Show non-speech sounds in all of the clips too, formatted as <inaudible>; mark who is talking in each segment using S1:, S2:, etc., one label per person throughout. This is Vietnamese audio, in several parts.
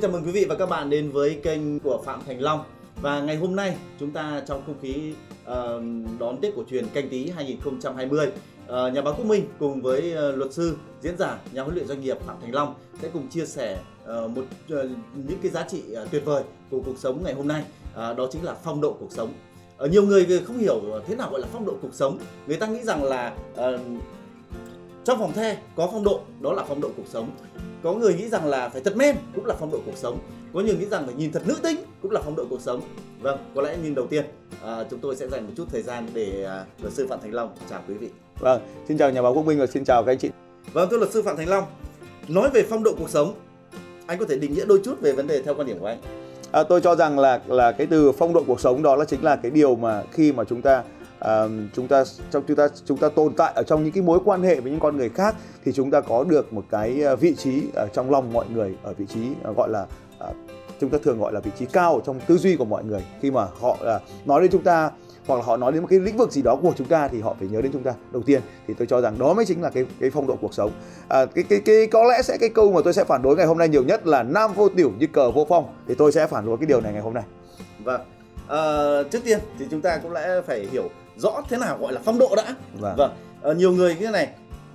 S1: Xin chào mừng quý vị và các bạn đến với kênh của Phạm Thành Long. Và ngày hôm nay chúng ta trong không khí uh, đón Tết cổ truyền canh tí 2020 uh, ờ, Nhà báo Quốc Minh cùng với uh, luật sư, diễn giả, nhà huấn luyện doanh nghiệp Phạm Thành Long sẽ cùng chia sẻ uh, một uh, những cái giá trị uh, tuyệt vời của cuộc sống ngày hôm nay. Uh, Đó chính là phong độ cuộc sống. Ở nhiều người không hiểu thế nào gọi là phong độ cuộc sống. Người ta nghĩ rằng là uh, trong phòng the có phong độ đó là phong độ cuộc sống. Có người nghĩ rằng là phải thật men cũng là phong độ cuộc sống. Có người nghĩ rằng phải nhìn thật nữ tính cũng là phong độ cuộc sống. Vâng có lẽ nhìn đầu tiên à, chúng tôi sẽ dành một chút thời gian để à, luật sư phạm thành long chào quý vị.
S2: Vâng xin chào nhà báo quốc minh và xin chào các anh chị.
S1: Vâng thưa luật sư phạm thành long nói về phong độ cuộc sống anh có thể định nghĩa đôi chút về vấn đề theo quan điểm của anh?
S2: À, tôi cho rằng là là cái từ phong độ cuộc sống đó là chính là cái điều mà khi mà chúng ta um, chúng ta trong chúng ta chúng ta tồn tại ở trong những cái mối quan hệ với những con người khác thì chúng ta có được một cái ờ, vị trí ở trong lòng mọi người ở vị trí ờ, gọi là uh, chúng ta thường gọi là vị trí cao trong tư duy của mọi người. Khi mà họ uh, nói đến chúng ta hoặc là họ nói đến một cái lĩnh vực gì đó của chúng ta thì họ phải nhớ đến chúng ta đầu tiên. Thì tôi cho rằng đó mới chính là cái cái phong độ cuộc sống. À, cái cái cái có lẽ sẽ cái câu mà tôi sẽ phản đối ngày hôm nay nhiều nhất là nam vô tiểu như cờ vô phong. Thì tôi sẽ phản đối cái điều này ngày hôm nay.
S1: Vâng. À, trước tiên thì chúng ta cũng lẽ phải hiểu rõ thế nào gọi là phong độ đã
S2: vâng,
S1: vâng. À, nhiều người như thế này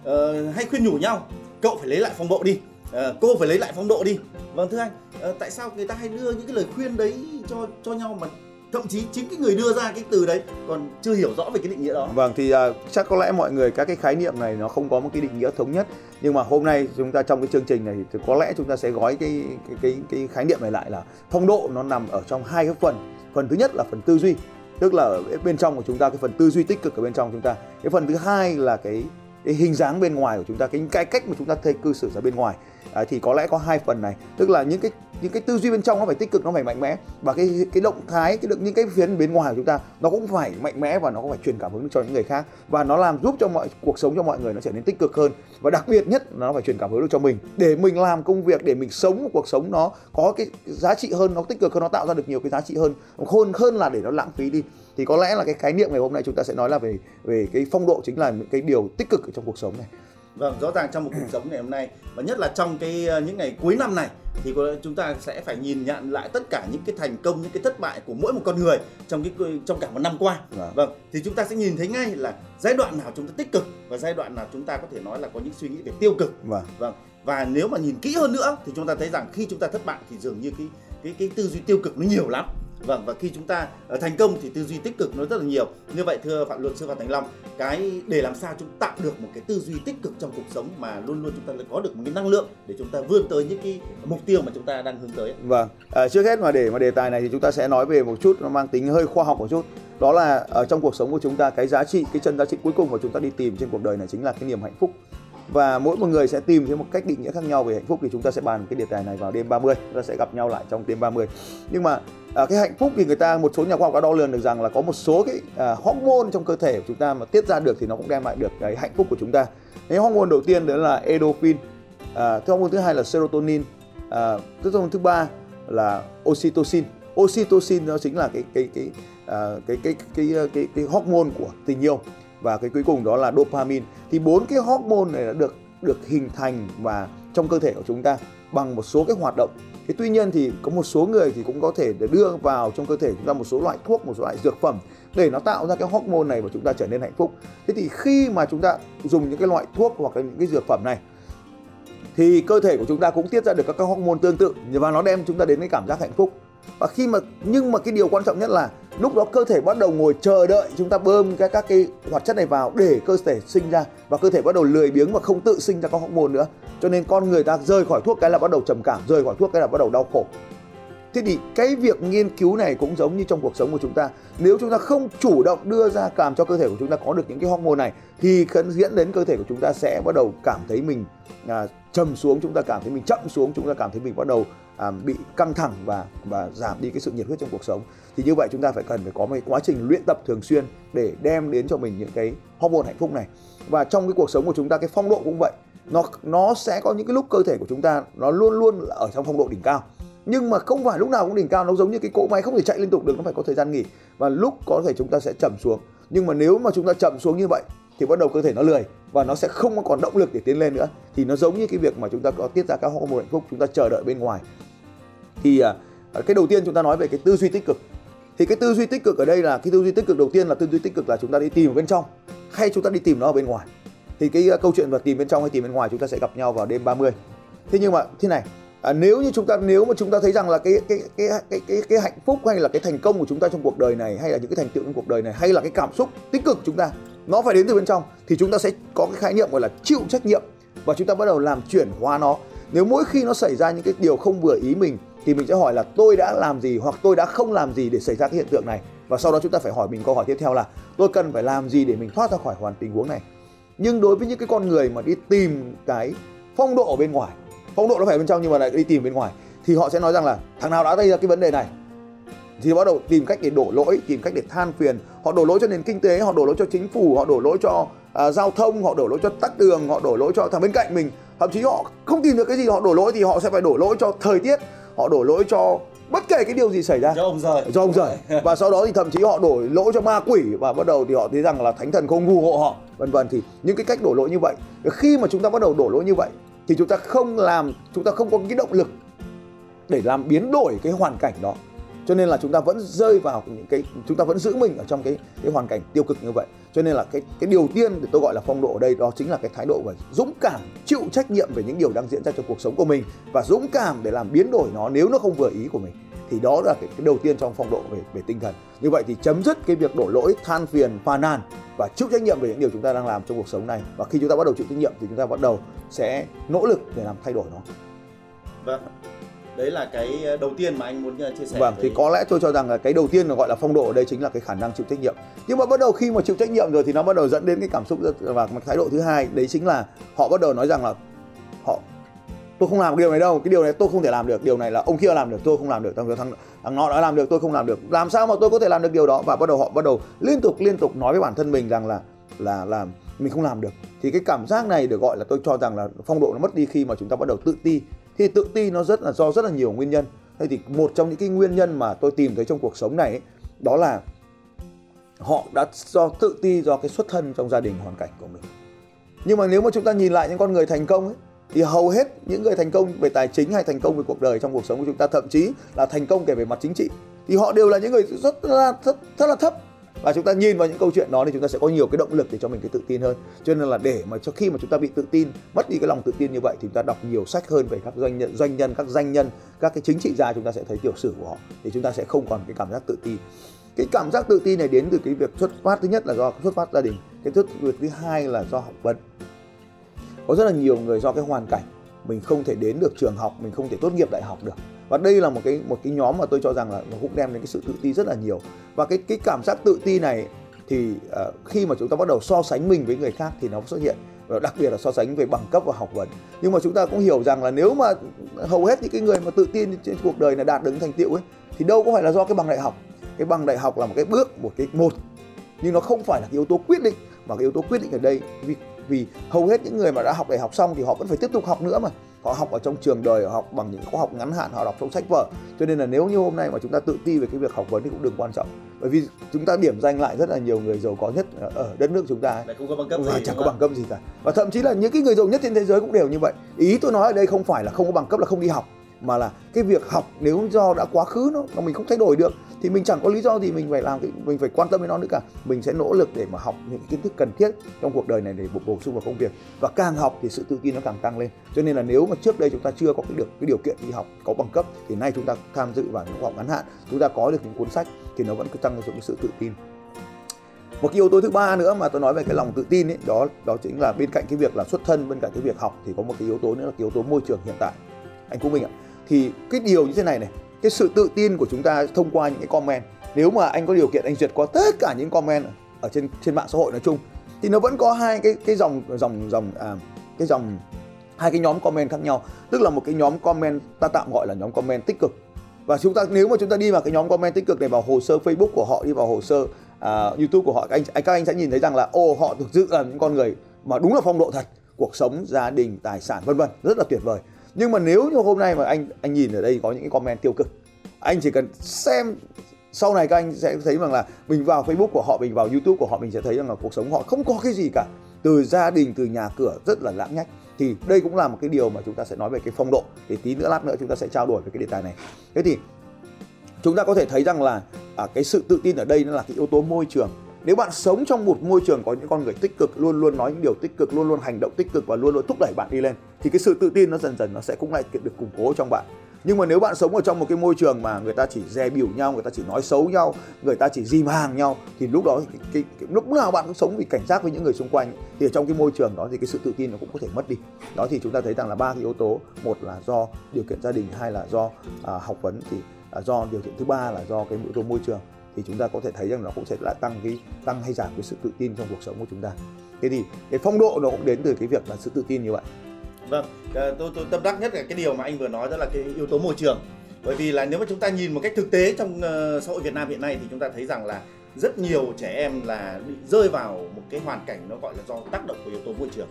S1: à, hay khuyên nhủ nhau cậu phải lấy lại phong độ đi à, cô phải lấy lại phong độ đi vâng thưa anh à, tại sao người ta hay đưa những cái lời khuyên đấy cho cho nhau mà thậm chí chính cái người đưa ra cái từ đấy còn chưa hiểu rõ về cái định nghĩa đó.
S2: Vâng thì uh, chắc có lẽ mọi người các cái khái niệm này nó không có một cái định nghĩa thống nhất nhưng mà hôm nay chúng ta trong cái chương trình này thì có lẽ chúng ta sẽ gói cái cái cái, cái khái niệm này lại là phong độ nó nằm ở trong hai cái phần. Phần thứ nhất là phần tư duy tức là ở bên trong của chúng ta, cái phần tư duy tích cực ở bên trong chúng ta. Cái phần thứ hai là cái cái hình dáng bên ngoài của chúng ta, cái cái cách mà chúng ta thấy cư xử ra bên ngoài à, thì có lẽ có hai phần này. Tức là những cái những cái tư duy bên trong nó phải tích cực nó phải mạnh mẽ. Và cái cái động thái cái những cái phía bên ngoài của chúng ta nó cũng phải mạnh mẽ và nó cũng phải truyền cảm hứng cho những người khác. Và nó làm giúp cho mọi cuộc sống cho mọi người nó trở nên tích cực hơn. Và đặc biệt nhất là nó phải truyền cảm hứng được cho mình. Để mình làm công việc để mình sống một cuộc sống nó có cái giá trị hơn nó tích cực hơn nó tạo ra được nhiều cái giá trị hơn hơn hơn là để nó lãng phí đi. Thì có lẽ là cái khái niệm ngày hôm nay chúng ta sẽ nói là về về cái phong độ chính là những cái điều tích cực ở trong cuộc sống này.
S1: Vâng, rõ ràng trong một cuộc sống ngày hôm nay và nhất là trong cái ờ, những ngày cuối năm này thì chúng ta sẽ phải nhìn nhận lại tất cả những cái thành công, những cái thất bại của mỗi một con người trong cái trong cả một năm qua. Vâng. vâng, thì chúng ta sẽ nhìn thấy ngay là giai đoạn nào chúng ta tích cực và giai đoạn nào chúng ta có thể nói là có những suy nghĩ về tiêu cực.
S2: Vâng.
S1: Vâng. Và nếu mà nhìn kỹ hơn nữa thì chúng ta thấy rằng khi chúng ta thất bại thì dường như cái cái cái tư duy tiêu cực nó nhiều lắm Vâng và khi chúng ta ờ, thành công thì tư duy tích cực nó rất là nhiều. Như vậy thưa Phạm Luật sư Phạm Thành Long, cái để làm sao chúng tạo được một cái tư duy tích cực trong cuộc sống mà luôn luôn chúng ta có được một cái năng lượng để chúng ta vươn tới những cái mục tiêu mà chúng ta đang hướng tới.
S2: Vâng, à, trước hết mà để mà đề tài này thì chúng ta sẽ nói về một chút nó mang tính hơi khoa học một chút. Đó là ở trong cuộc sống của chúng ta cái giá trị, cái chân giá trị cuối cùng mà chúng ta đi tìm trên cuộc đời này chính là cái niềm hạnh phúc và mỗi một người sẽ tìm thấy một cách định nghĩa khác nhau về hạnh phúc thì chúng ta sẽ bàn cái đề tài này vào đêm 30 chúng ta sẽ gặp nhau lại trong đêm 30 nhưng mà à, cái hạnh phúc thì người ta một số nhà khoa học đã đo lường được rằng là có một số cái à, hormone trong cơ thể của chúng ta mà tiết ra được thì nó cũng đem lại được cái hạnh phúc của chúng ta. Cái hormone đầu tiên đó là endorphin à, cái hormone thứ hai là serotonin à, cái hormone thứ ba là oxytocin. Oxytocin nó chính là cái cái cái à, cái, cái, cái, cái, cái, cái hormone của tình yêu. Và cái cuối cùng đó là dopamine. Thì bốn cái hormone này đã được được hình thành và trong cơ thể của chúng ta bằng một số cái hoạt động thế tuy nhiên thì có một số người thì cũng có thể để đưa vào trong cơ thể chúng ta một số loại thuốc một số loại dược phẩm để nó tạo ra cái hormone này và chúng ta trở nên hạnh phúc. Thế thì khi mà chúng ta dùng những cái loại thuốc hoặc là những cái dược phẩm này thì cơ thể của chúng ta cũng tiết ra được các, cái hormone tương tự và nó đem chúng ta đến cái cảm giác hạnh phúc. Và khi mà nhưng mà cái điều quan trọng nhất là lúc đó cơ thể bắt đầu ngồi chờ đợi chúng ta bơm các các cái hoạt chất này vào để cơ thể sinh ra và cơ thể bắt đầu lười biếng và không tự sinh ra các hormone nữa cho nên con người ta rời khỏi thuốc cái là bắt đầu trầm cảm rời khỏi thuốc cái là bắt đầu đau khổ. Thế thì cái việc nghiên cứu này cũng giống như trong cuộc sống của chúng ta. Nếu chúng ta không chủ động đưa ra làm cho cơ thể của chúng ta có được những cái hormone này thì dẫn đến cơ thể của chúng ta sẽ bắt đầu cảm thấy mình à, trầm xuống chúng ta cảm thấy mình chậm xuống chúng ta cảm thấy mình bắt đầu à, bị căng thẳng và và giảm đi cái sự nhiệt huyết trong cuộc sống. Thì như vậy chúng ta phải cần phải có một quá trình luyện tập thường xuyên để đem đến cho mình những cái hormone hạnh phúc này. Và trong cái cuộc sống của chúng ta cái phong độ cũng vậy. Nó nó sẽ có những cái lúc cơ thể của chúng ta nó luôn luôn ở trong phong độ đỉnh cao. Nhưng mà không phải lúc nào cũng đỉnh cao nó giống như cái cỗ máy không thể chạy liên tục được nó phải có thời gian nghỉ. Và lúc có thể chúng ta sẽ chậm xuống. Nhưng mà nếu mà chúng ta chậm xuống như vậy thì bắt đầu cơ thể nó lười và nó sẽ không còn động lực để tiến lên nữa. Thì nó giống như cái việc mà chúng ta có tiết ra các hormone hạnh phúc chúng ta chờ đợi bên ngoài. Thì à, à, cái đầu tiên chúng ta nói về cái tư duy tích cực. Thì cái tư duy tích cực ở đây là cái tư duy tích cực đầu tiên là tư duy tích cực là chúng ta đi tìm ở bên trong hay chúng ta đi tìm nó ở bên ngoài. Thì cái à, câu chuyện và tìm bên trong hay tìm bên ngoài chúng ta sẽ gặp nhau vào đêm 30 thế nhưng mà thế này à, nếu như chúng ta nếu mà chúng ta thấy rằng là cái cái cái cái cái cái hạnh phúc hay là cái thành công của chúng ta trong cuộc đời này hay là những cái thành tựu trong cuộc đời này hay là cái cảm xúc tích cực chúng ta nó phải đến từ bên trong thì chúng ta sẽ có cái khái niệm gọi là chịu trách nhiệm và chúng ta bắt đầu làm chuyển hóa nó. Nếu mỗi khi nó xảy ra những cái điều không vừa ý mình thì mình sẽ hỏi là tôi đã làm gì hoặc tôi đã không làm gì để xảy ra cái hiện tượng này? Và sau đó chúng ta phải hỏi mình câu hỏi tiếp theo là tôi cần phải làm gì để mình thoát ra khỏi hoàn tình huống này? Nhưng đối với những cái con người mà đi tìm cái phong độ ở bên ngoài, phong độ nó phải bên trong nhưng mà lại đi tìm bên ngoài thì họ sẽ nói rằng là thằng nào đã gây ra cái vấn đề này? Thì bắt đầu tìm cách để đổ lỗi tìm cách để than phiền họ đổ lỗi cho nền kinh tế họ đổ lỗi cho chính phủ họ đổ lỗi cho uh, giao thông họ đổ lỗi cho tắc đường họ đổ lỗi cho thằng bên cạnh mình thậm chí họ không tìm được cái gì họ đổ lỗi thì họ sẽ phải đổ lỗi cho thời tiết họ đổ lỗi cho bất kể cái điều gì xảy ra
S1: do ông rời
S2: do ông rời và sau đó thì thậm chí họ đổ lỗi cho ma quỷ và bắt đầu thì họ thấy rằng là thánh thần không phù hộ họ vân vân thì những cái cách đổ lỗi như vậy khi mà chúng ta bắt đầu đổ lỗi như vậy thì chúng ta không làm chúng ta không có cái động lực để làm biến đổi cái hoàn cảnh đó cho nên là chúng ta vẫn rơi vào những cái chúng ta vẫn giữ mình ở trong cái cái hoàn cảnh tiêu cực như vậy. Cho nên là cái cái điều tiên để tôi gọi là phong độ ở đây đó chính là cái thái độ về dũng cảm chịu trách nhiệm về những điều đang diễn ra trong cuộc sống của mình và dũng cảm để làm biến đổi nó nếu nó không vừa ý của mình. Thì đó là cái, cái đầu tiên trong phong độ về về tinh thần. Như vậy thì chấm dứt cái việc đổ lỗi than phiền phàn nàn và chịu trách nhiệm về những điều chúng ta đang làm trong cuộc sống này. Và khi chúng ta bắt đầu chịu trách nhiệm thì chúng ta bắt đầu sẽ nỗ lực để làm thay đổi nó.
S1: Vâng đấy là cái ờ, đầu tiên mà anh muốn ờ, chia sẻ
S2: vâng thì có lẽ tôi cho rằng là cái đầu tiên là gọi là phong độ ở đây chính là cái khả năng chịu trách nhiệm. Nhưng mà bắt đầu khi mà chịu trách nhiệm rồi thì nó bắt đầu dẫn đến cái cảm xúc và cái thái độ thứ hai đấy chính là họ bắt đầu nói rằng là họ tôi không làm điều này đâu cái điều này tôi không thể làm được điều này là ông kia làm được tôi không làm được thằng thằng thằng nó đã làm được tôi không làm được. Làm sao mà tôi có thể làm được điều đó? Và bắt đầu họ bắt đầu liên tục liên tục nói với bản thân mình rằng là là là mình không làm được. Thì cái cảm giác này được gọi là tôi cho rằng là phong độ nó mất đi khi mà chúng ta bắt đầu tự ti thì tự ti nó rất là do rất là nhiều nguyên nhân. Thế thì một trong những cái nguyên nhân mà tôi tìm thấy trong cuộc sống này ấy, đó là họ đã do tự ti do cái xuất thân trong gia đình hoàn cảnh của mình. Nhưng mà nếu mà chúng ta nhìn lại những con người thành công ấy thì hầu hết những người thành công về tài chính hay thành công về cuộc đời trong cuộc sống của chúng ta thậm chí là thành công kể về mặt chính trị thì họ đều là những người rất là rất, rất là thấp và chúng ta nhìn vào những câu chuyện đó thì chúng ta sẽ có nhiều cái động lực để cho mình cái tự tin hơn. Cho nên là để mà cho khi mà chúng ta bị tự tin, mất đi cái lòng tự tin như vậy thì chúng ta đọc nhiều sách hơn về các doanh nhân doanh nhân, các danh nhân, các cái chính trị gia chúng ta sẽ thấy tiểu sử của họ, thì chúng ta sẽ không còn cái cảm giác tự tin. Cái cảm giác tự tin này đến từ cái việc xuất phát, thứ nhất là do xuất phát gia đình, cái thứ, việc thứ hai là do học vấn. Có rất là nhiều người do cái hoàn cảnh, mình không thể đến được trường học, mình không thể tốt nghiệp đại học được và đây là một cái một cái nhóm mà tôi cho rằng là nó cũng đem đến cái sự tự ti rất là nhiều. Và cái cái cảm giác tự ti này thì uh, khi mà chúng ta bắt đầu so sánh mình với người khác thì nó xuất hiện. Và đặc biệt là so sánh về bằng cấp và học vấn. Nhưng mà chúng ta cũng hiểu rằng là nếu mà hầu hết những cái người mà tự tin trên cuộc đời là đạt được thành tiệu ấy thì đâu có phải là do cái bằng đại học. Cái bằng đại học là một cái bước một cái một. Nhưng nó không phải là cái yếu tố quyết định mà cái yếu tố quyết định ở đây. Vì vì hầu hết những người mà đã học đại học xong thì họ vẫn phải tiếp tục học nữa mà họ học ở trong trường đời họ học bằng những khóa học ngắn hạn họ đọc trong sách vở. Cho nên là nếu như hôm nay mà chúng ta tự ti về cái việc học vấn thì cũng đừng quan trọng. Bởi vì chúng ta điểm danh lại rất là nhiều người giàu có nhất ở đất nước chúng ta.
S1: Không có bằng cấp
S2: và chẳng có bằng cấp gì cả. Và thậm chí là những cái người giàu nhất trên thế giới cũng đều như vậy. Ý tôi nói ở đây không phải là không có bằng cấp là không đi học mà là cái việc học nếu do đã quá khứ nó mà mình không thay đổi được thì mình chẳng có lý do gì mình phải làm cái mình phải quan tâm đến nó nữa cả. Mình sẽ nỗ lực để mà học những kiến thức cần thiết trong cuộc đời này để bổ, bổ sung vào công việc. Và càng học thì sự tự tin nó càng tăng lên. Cho nên là nếu mà trước đây chúng ta chưa có cái được cái điều kiện đi học có bằng cấp thì nay chúng ta tham dự vào những khóa học ngắn hạn chúng ta có được những cuốn sách thì nó vẫn cứ tăng lên cái sự tự tin. Một cái yếu tố thứ ba nữa mà tôi nói về cái lòng tự tin ấy đó đó chính là bên cạnh cái việc là xuất thân bên cạnh cái việc học thì có một cái yếu tố nữa là cái yếu tố môi trường hiện tại. Anh Phú Minh ạ thì cái điều như thế này này cái sự tự tin của chúng ta thông qua những cái comment nếu mà anh có điều kiện anh duyệt qua tất cả những comment ở trên trên mạng xã hội nói chung thì nó vẫn có hai cái cái dòng dòng dòng à, cái dòng hai cái nhóm comment khác nhau. Tức là một cái nhóm comment ta tạm gọi là nhóm comment tích cực. Và chúng ta nếu mà chúng ta đi vào cái nhóm comment tích cực này vào hồ sơ Facebook của họ đi vào hồ sơ à, YouTube của họ các anh các anh sẽ nhìn thấy rằng là ô họ thực sự là những con người mà đúng là phong độ thật cuộc sống gia đình tài sản vân vân rất là tuyệt vời nhưng mà nếu như hôm nay mà anh anh nhìn ở đây có những cái comment tiêu cực anh chỉ cần xem sau này các anh sẽ thấy rằng là mình vào Facebook của họ mình vào YouTube của họ mình sẽ thấy rằng là cuộc sống họ không có cái gì cả. Từ gia đình từ nhà cửa rất là lãng nhách. Thì đây cũng là một cái điều mà chúng ta sẽ nói về cái phong độ. Thì tí nữa lát nữa chúng ta sẽ trao đổi về cái đề tài này. Thế thì chúng ta có thể thấy rằng là à, cái sự tự tin ở đây nó là cái yếu tố môi trường nếu bạn sống trong một môi trường có những con người tích cực luôn luôn nói những điều tích cực luôn luôn hành động tích cực và luôn luôn thúc đẩy bạn đi lên thì cái sự tự tin nó dần dần nó sẽ cũng lại được củng cố trong bạn. Nhưng mà nếu bạn sống ở trong một cái môi trường mà người ta chỉ dè biểu nhau người ta chỉ nói xấu nhau người ta chỉ dìm hàng nhau thì lúc đó cái, cái, cái, lúc nào bạn cũng sống vì cảnh giác với những người xung quanh. Thì ở trong cái môi trường đó thì cái sự tự tin nó cũng có thể mất đi. Đó thì chúng ta thấy rằng là ba cái yếu tố một là do điều kiện gia đình hai là do à, học vấn thì à, do điều kiện thứ ba là do cái yếu tố môi trường thì chúng ta có thể thấy rằng nó cũng sẽ lại tăng cái, tăng hay giảm cái sự tự tin trong cuộc sống của chúng ta. Thế thì cái phong độ nó cũng đến từ cái việc là sự tự tin như vậy.
S1: Vâng ờ, tôi tôi tâm đắc nhất là cái điều mà anh vừa nói, đó là cái yếu tố môi trường. Bởi vì là nếu mà chúng ta nhìn một cách thực tế trong ờ, xã hội Việt Nam hiện nay thì chúng ta thấy rằng là rất nhiều trẻ em là bị rơi vào một cái hoàn cảnh nó gọi là do tác động của yếu tố môi trường.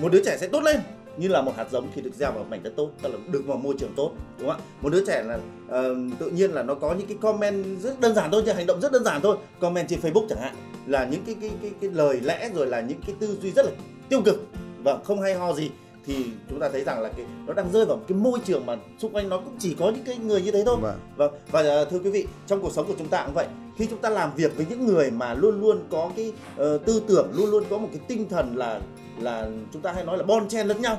S1: Một đứa trẻ sẽ tốt lên như là một hạt giống thì được gieo vào mảnh đất tốt tức là được vào môi trường tốt đúng không ạ? Một đứa trẻ là uh, tự nhiên là nó có những cái comment rất đơn giản thôi nhưng hành động rất đơn giản thôi. Comment trên facebook chẳng hạn là những cái cái cái, cái lời lẽ rồi là những cái tư duy rất là tiêu cực. Và không hay ho gì. Thì chúng ta thấy rằng là cái nó đang rơi vào một cái môi trường mà xung quanh nó cũng chỉ có những cái người như thế thôi.
S2: Vâng.
S1: và và ờ, thưa quý vị trong cuộc sống của chúng ta cũng vậy. Khi chúng ta làm việc với những người mà luôn luôn có cái uh, tư tưởng luôn luôn có một cái tinh thần là là chúng ta hay nói là bon chen lẫn nhau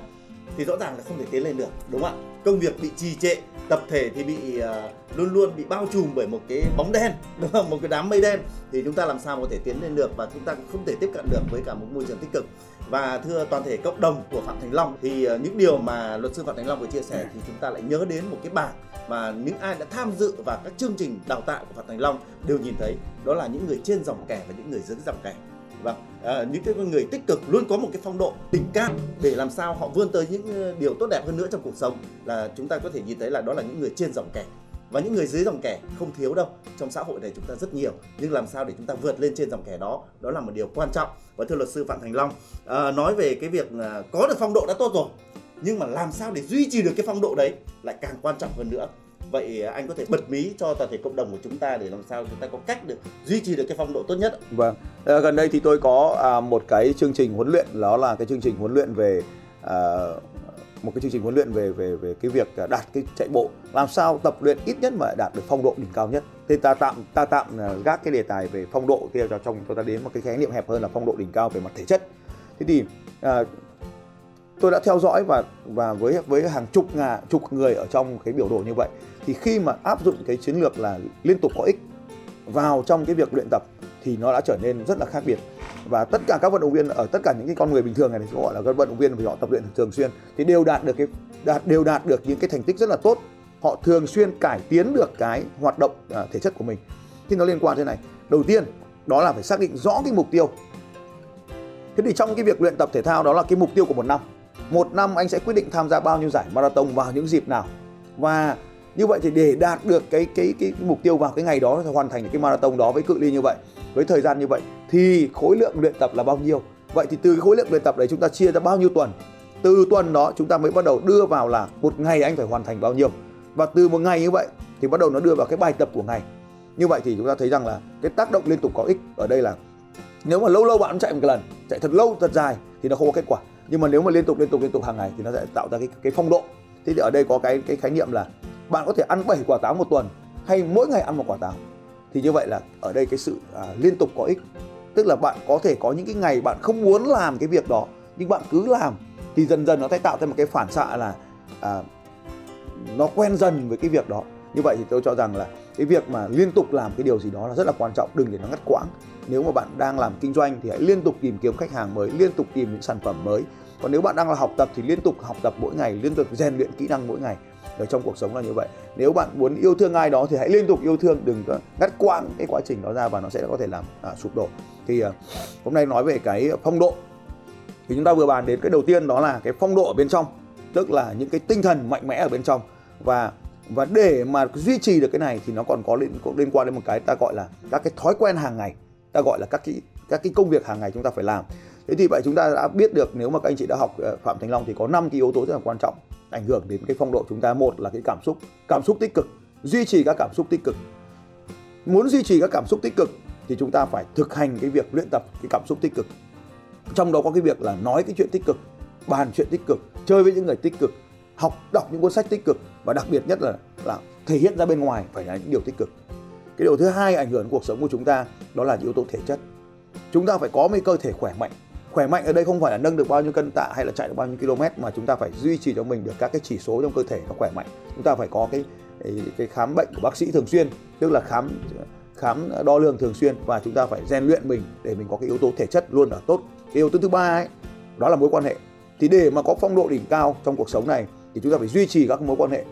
S1: thì rõ ràng là không thể tiến lên được đúng không ạ? Công việc bị trì trệ tập thể thì bị uh, luôn luôn bị bao trùm bởi một cái bóng đen <laughs> đúng không? Một cái đám mây đen. Thì chúng ta làm sao có thể tiến lên được và chúng ta cũng không thể tiếp cận được với cả một môi trường tích cực. Và thưa toàn thể cộng đồng của Phạm Thành Long thì uh, những điều mà luật sư Phạm Thành Long vừa chia sẻ thì chúng ta lại nhớ đến một cái bảng mà những ai đã tham dự vào các chương trình đào tạo của Phạm Thành Long đều nhìn thấy đó là những người trên dòng kẻ và những người dưới dòng kẻ vâng. À, những cái người tích cực luôn có một cái phong độ đỉnh cao để làm sao họ vươn tới những ờ, điều tốt đẹp hơn nữa trong cuộc sống là chúng ta có thể nhìn thấy là đó là những người trên dòng kẻ. Và những người dưới dòng kẻ không thiếu đâu trong xã hội này chúng ta rất nhiều nhưng làm sao để chúng ta vượt lên trên dòng kẻ đó đó là một điều quan trọng. Và thưa luật sư phạm thành long à, nói về cái việc à, có được phong độ đã tốt rồi nhưng mà làm sao để duy trì được cái phong độ đấy lại càng quan trọng hơn nữa? Vậy à, anh có thể bật mí cho toàn thể cộng đồng của chúng ta để làm sao chúng ta có cách được duy trì được cái phong độ tốt nhất?
S2: Vâng, à, gần đây thì tôi có à, một cái chương trình huấn luyện đó là cái chương trình huấn luyện về à, một cái chương trình huấn luyện về về về cái việc à, đạt cái chạy bộ. Làm sao tập luyện ít nhất mà đạt được phong độ đỉnh cao nhất. Thì ta tạm ta tạm à, gác cái đề tài về phong độ kia cho trong chúng ta đến một cái khái niệm hẹp hơn là phong độ đỉnh cao về mặt thể chất. Thế thì à, tôi đã theo dõi và và với với hàng chục ngàn chục người ở trong cái biểu đồ như vậy thì khi mà áp dụng cái chiến lược là liên tục có ích vào trong cái việc luyện tập thì nó đã trở nên rất là khác biệt. Và tất cả các vận động viên ở tất cả những cái con người bình thường này thì gọi là các vận động viên vì họ tập luyện thường xuyên thì đều đạt được cái đạt đều đạt được những cái thành tích rất là tốt. Họ thường xuyên cải tiến được cái hoạt động à, thể chất của mình. Thì nó liên quan thế này. Đầu tiên đó là phải xác định rõ cái mục tiêu. Thế thì trong cái việc luyện tập thể thao đó là cái mục tiêu của một năm một năm anh sẽ quyết định tham gia bao nhiêu giải marathon vào những dịp nào. Và như vậy thì để đạt được cái cái cái mục tiêu vào cái ngày đó hoàn thành cái marathon đó với cự ly như vậy, với thời gian như vậy, thì khối lượng luyện tập là bao nhiêu? Vậy thì từ cái khối lượng luyện tập đấy chúng ta chia ra bao nhiêu tuần? Từ tuần đó chúng ta mới bắt đầu đưa vào là một ngày anh phải hoàn thành bao nhiêu. Và từ một ngày như vậy thì bắt đầu nó đưa vào cái bài tập của ngày. Như vậy thì chúng ta thấy rằng là cái tác động liên tục có ích ở đây là nếu mà lâu lâu bạn chạy một lần, chạy thật lâu, thật dài thì nó không có kết quả nhưng mà nếu mà liên tục liên tục liên tục hàng ngày thì nó sẽ tạo ra cái cái phong độ. Thế thì ở đây có cái cái khái niệm là bạn có thể ăn 7 quả táo một tuần hay mỗi ngày ăn một quả táo. Thì như vậy là ở đây cái sự à, liên tục có ích. Tức là bạn có thể có những cái ngày bạn không muốn làm cái việc đó nhưng bạn cứ làm thì dần dần nó sẽ tạo ra một cái phản xạ là à, nó quen dần với cái việc đó. Như vậy thì tôi cho rằng là cái việc mà liên tục làm cái điều gì đó là rất là quan trọng đừng để nó ngắt quãng nếu mà bạn đang làm kinh doanh thì hãy liên tục tìm kiếm khách hàng mới liên tục tìm những sản phẩm mới. Còn nếu bạn đang là học tập thì liên tục học tập mỗi ngày liên tục rèn luyện kỹ năng mỗi ngày. Ở trong cuộc sống là như vậy. Nếu bạn muốn yêu thương ai đó thì hãy liên tục yêu thương đừng có ngắt quãng cái quá trình đó ra và nó sẽ có thể làm à, sụp đổ. Thì à, hôm nay nói về cái phong độ. Thì chúng ta vừa bàn đến cái đầu tiên đó là cái phong độ ở bên trong tức là những cái tinh thần mạnh mẽ ở bên trong. Và và để mà duy trì được cái này thì nó còn có liên có liên quan đến một cái ta gọi là các cái thói quen hàng ngày ta gọi là các cái các cái công việc hàng ngày chúng ta phải làm. Thế thì vậy chúng ta đã biết được nếu mà các anh chị đã học ờ, phạm thành long thì có năm cái yếu tố rất là quan trọng ảnh hưởng đến cái phong độ chúng ta. Một là cái cảm xúc cảm xúc tích cực, duy trì các cảm xúc tích cực. Muốn duy trì các cảm xúc tích cực thì chúng ta phải thực hành cái việc luyện tập cái cảm xúc tích cực. Trong đó có cái việc là nói cái chuyện tích cực, bàn chuyện tích cực, chơi với những người tích cực, học, đọc những cuốn sách tích cực và đặc biệt nhất là là thể hiện ra bên ngoài phải là những điều tích cực cái điều thứ hai ảnh hưởng đến cuộc sống của chúng ta, đó là yếu tố thể chất. Chúng ta phải có một cơ thể khỏe mạnh. Khỏe mạnh ở đây không phải là nâng được bao nhiêu cân tạ hay là chạy được bao nhiêu km, mà chúng ta phải duy trì cho mình được các cái chỉ số trong cơ thể nó khỏe mạnh. Chúng ta phải có cái cái khám bệnh của bác sĩ thường xuyên, tức là khám khám đo lường thường xuyên, và chúng ta phải rèn luyện mình để mình có cái yếu tố thể chất luôn ở tốt. Cái yếu tố thứ ba ấy, đó là mối quan hệ. Thì để mà có phong độ đỉnh cao trong cuộc sống này, thì chúng ta phải duy trì các mối quan hệ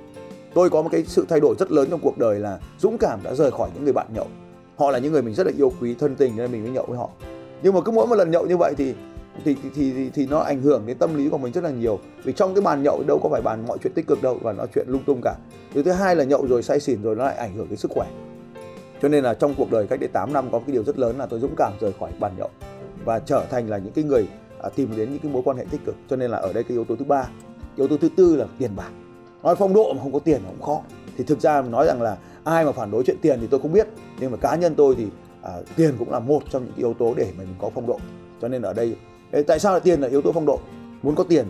S2: tôi có một cái sự thay đổi rất lớn trong cuộc đời là dũng cảm đã rời khỏi những người bạn nhậu. Họ là những người mình rất là yêu quý thân tình nên mình mới nhậu với họ. Nhưng mà cứ mỗi một lần nhậu như vậy thì thì thì thì, thì nó ảnh hưởng đến tâm lý của mình rất là nhiều. Vì trong cái bàn nhậu đâu có phải bàn mọi chuyện tích cực đâu và nó chuyện lung tung cả. Điều thứ hai là nhậu rồi say xỉn rồi nó lại ảnh hưởng đến sức khỏe. Cho nên là trong cuộc đời cách đây 8 năm có cái điều rất lớn là tôi dũng cảm rời khỏi bàn nhậu và trở thành là những cái người à, tìm đến những cái mối quan hệ tích cực. Cho nên là ở đây cái yếu tố thứ ba. Yếu tố thứ tư là tiền bạc nói phong độ mà không có tiền cũng khó. Thì thực ra mình nói rằng là ai mà phản đối chuyện tiền thì tôi không biết. Nhưng mà cá nhân tôi thì à, tiền cũng là một trong những yếu tố để mà mình có phong độ. Cho nên ở đây tại sao là tiền là yếu tố phong độ? Muốn có tiền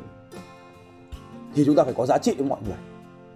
S2: thì chúng ta phải có giá trị với mọi người.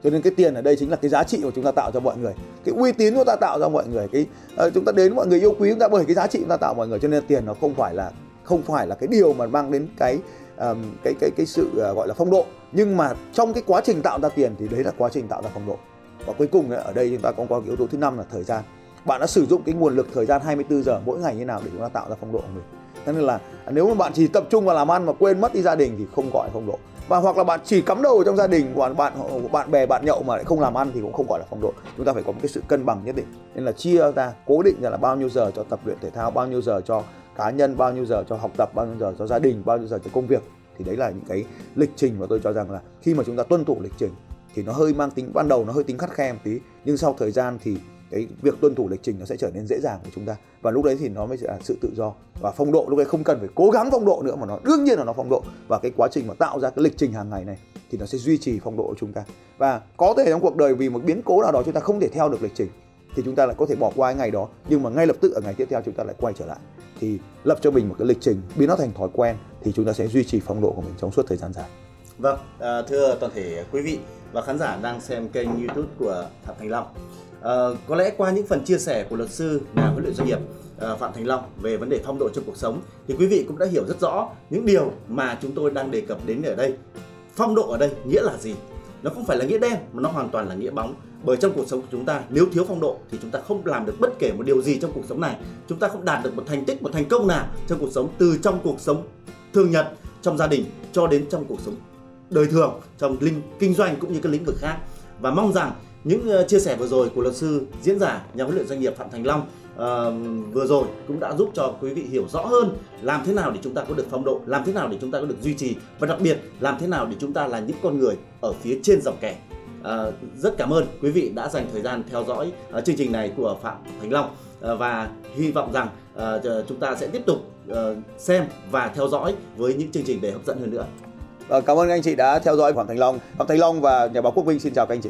S2: Cho nên cái tiền ở đây chính là cái giá trị mà chúng ta tạo cho mọi người. Cái uy tín chúng ta tạo cho mọi người. Cái uh, chúng ta đến mọi người yêu quý chúng ta bởi cái giá trị chúng ta tạo mọi người. Cho nên tiền nó không phải là không phải là cái điều mà mang đến cái um, cái cái cái sự uh, gọi là phong độ. Nhưng mà trong cái quá trình tạo ra tiền thì đấy là quá trình tạo ra phong độ. Và cuối cùng ở đây chúng ta cũng có cái yếu tố thứ năm là thời gian. Bạn đã sử dụng cái nguồn lực thời gian 24 giờ mỗi ngày như nào để chúng ta tạo ra phong độ của mình? Thế nên là nếu mà bạn chỉ tập trung vào làm ăn mà quên mất đi gia đình thì không gọi là phong độ. Và hoặc là bạn chỉ cắm đầu trong gia đình của bạn ờ, bạn bè bạn nhậu mà lại không làm ăn thì cũng không gọi là phong độ. Chúng ta phải có một cái sự cân bằng nhất định. Nên là chia ra cố định ra là bao nhiêu giờ cho tập luyện thể thao bao nhiêu giờ cho cá nhân bao nhiêu giờ cho học tập, bao nhiêu giờ cho gia đình, bao nhiêu giờ cho công việc. Thì đấy là những cái lịch trình mà tôi cho rằng là khi mà chúng ta tuân thủ lịch trình thì nó hơi mang tính, ban đầu nó hơi tính khắt khe một tí, nhưng sau thời gian thì cái việc tuân thủ lịch trình nó sẽ trở nên dễ dàng của chúng ta. Và lúc đấy thì nó mới là sự tự do và phong độ. Lúc đấy không cần phải cố gắng phong độ nữa mà nó, đương nhiên là nó phong độ. Và cái quá trình mà tạo ra cái lịch trình hàng ngày này thì nó sẽ duy trì phong độ của chúng ta. Và có thể trong cuộc đời vì một biến cố nào đó chúng ta không thể theo được lịch trình thì chúng ta lại có thể bỏ qua cái ngày đó, nhưng mà ngay lập tức ở ngày tiếp theo chúng ta lại quay trở lại thì lập cho mình một cái lịch trình biến nó thành thói quen thì chúng ta sẽ duy trì phong độ của mình trong suốt thời gian dài.
S1: Vâng à, thưa toàn thể quý vị và khán giả đang xem kênh youtube của phạm thành long. À, có lẽ qua những phần chia sẻ của luật sư nhà huấn luyện doanh nghiệp à, phạm thành long về vấn đề phong độ trong cuộc sống thì quý vị cũng đã hiểu rất rõ những điều mà chúng tôi đang đề cập đến ở đây. Phong độ ở đây nghĩa là gì? Nó không phải là nghĩa đen, mà nó hoàn toàn là nghĩa bóng. Bởi trong cuộc sống của chúng ta, nếu thiếu phong độ thì chúng ta không làm được bất kể một điều gì trong cuộc sống này. Chúng ta không đạt được một thành tích, một thành công nào trong cuộc sống, từ trong cuộc sống thường nhật, trong gia đình cho đến trong cuộc sống đời thường, trong linh, kinh doanh cũng như các lĩnh vực khác. Và mong rằng những ờ, chia sẻ vừa rồi của luật sư diễn giả nhà huấn luyện doanh nghiệp phạm thành long uh, vừa rồi cũng đã giúp cho quý vị hiểu rõ hơn làm thế nào để chúng ta có được phong độ làm thế nào để chúng ta có được duy trì và đặc biệt làm thế nào để chúng ta là những con người ở phía trên dòng kẻ À, rất cảm ơn quý vị đã dành thời gian theo dõi uh, chương trình này của Phạm Thành Long uh, và hy vọng rằng uh, chúng ta sẽ tiếp tục uh, xem và theo dõi với những chương trình để hấp dẫn hơn nữa.
S2: Vâng, cảm ơn anh chị đã theo dõi Phạm Thành Long. Phạm Thành Long và nhà báo Quốc Vinh xin chào các anh chị.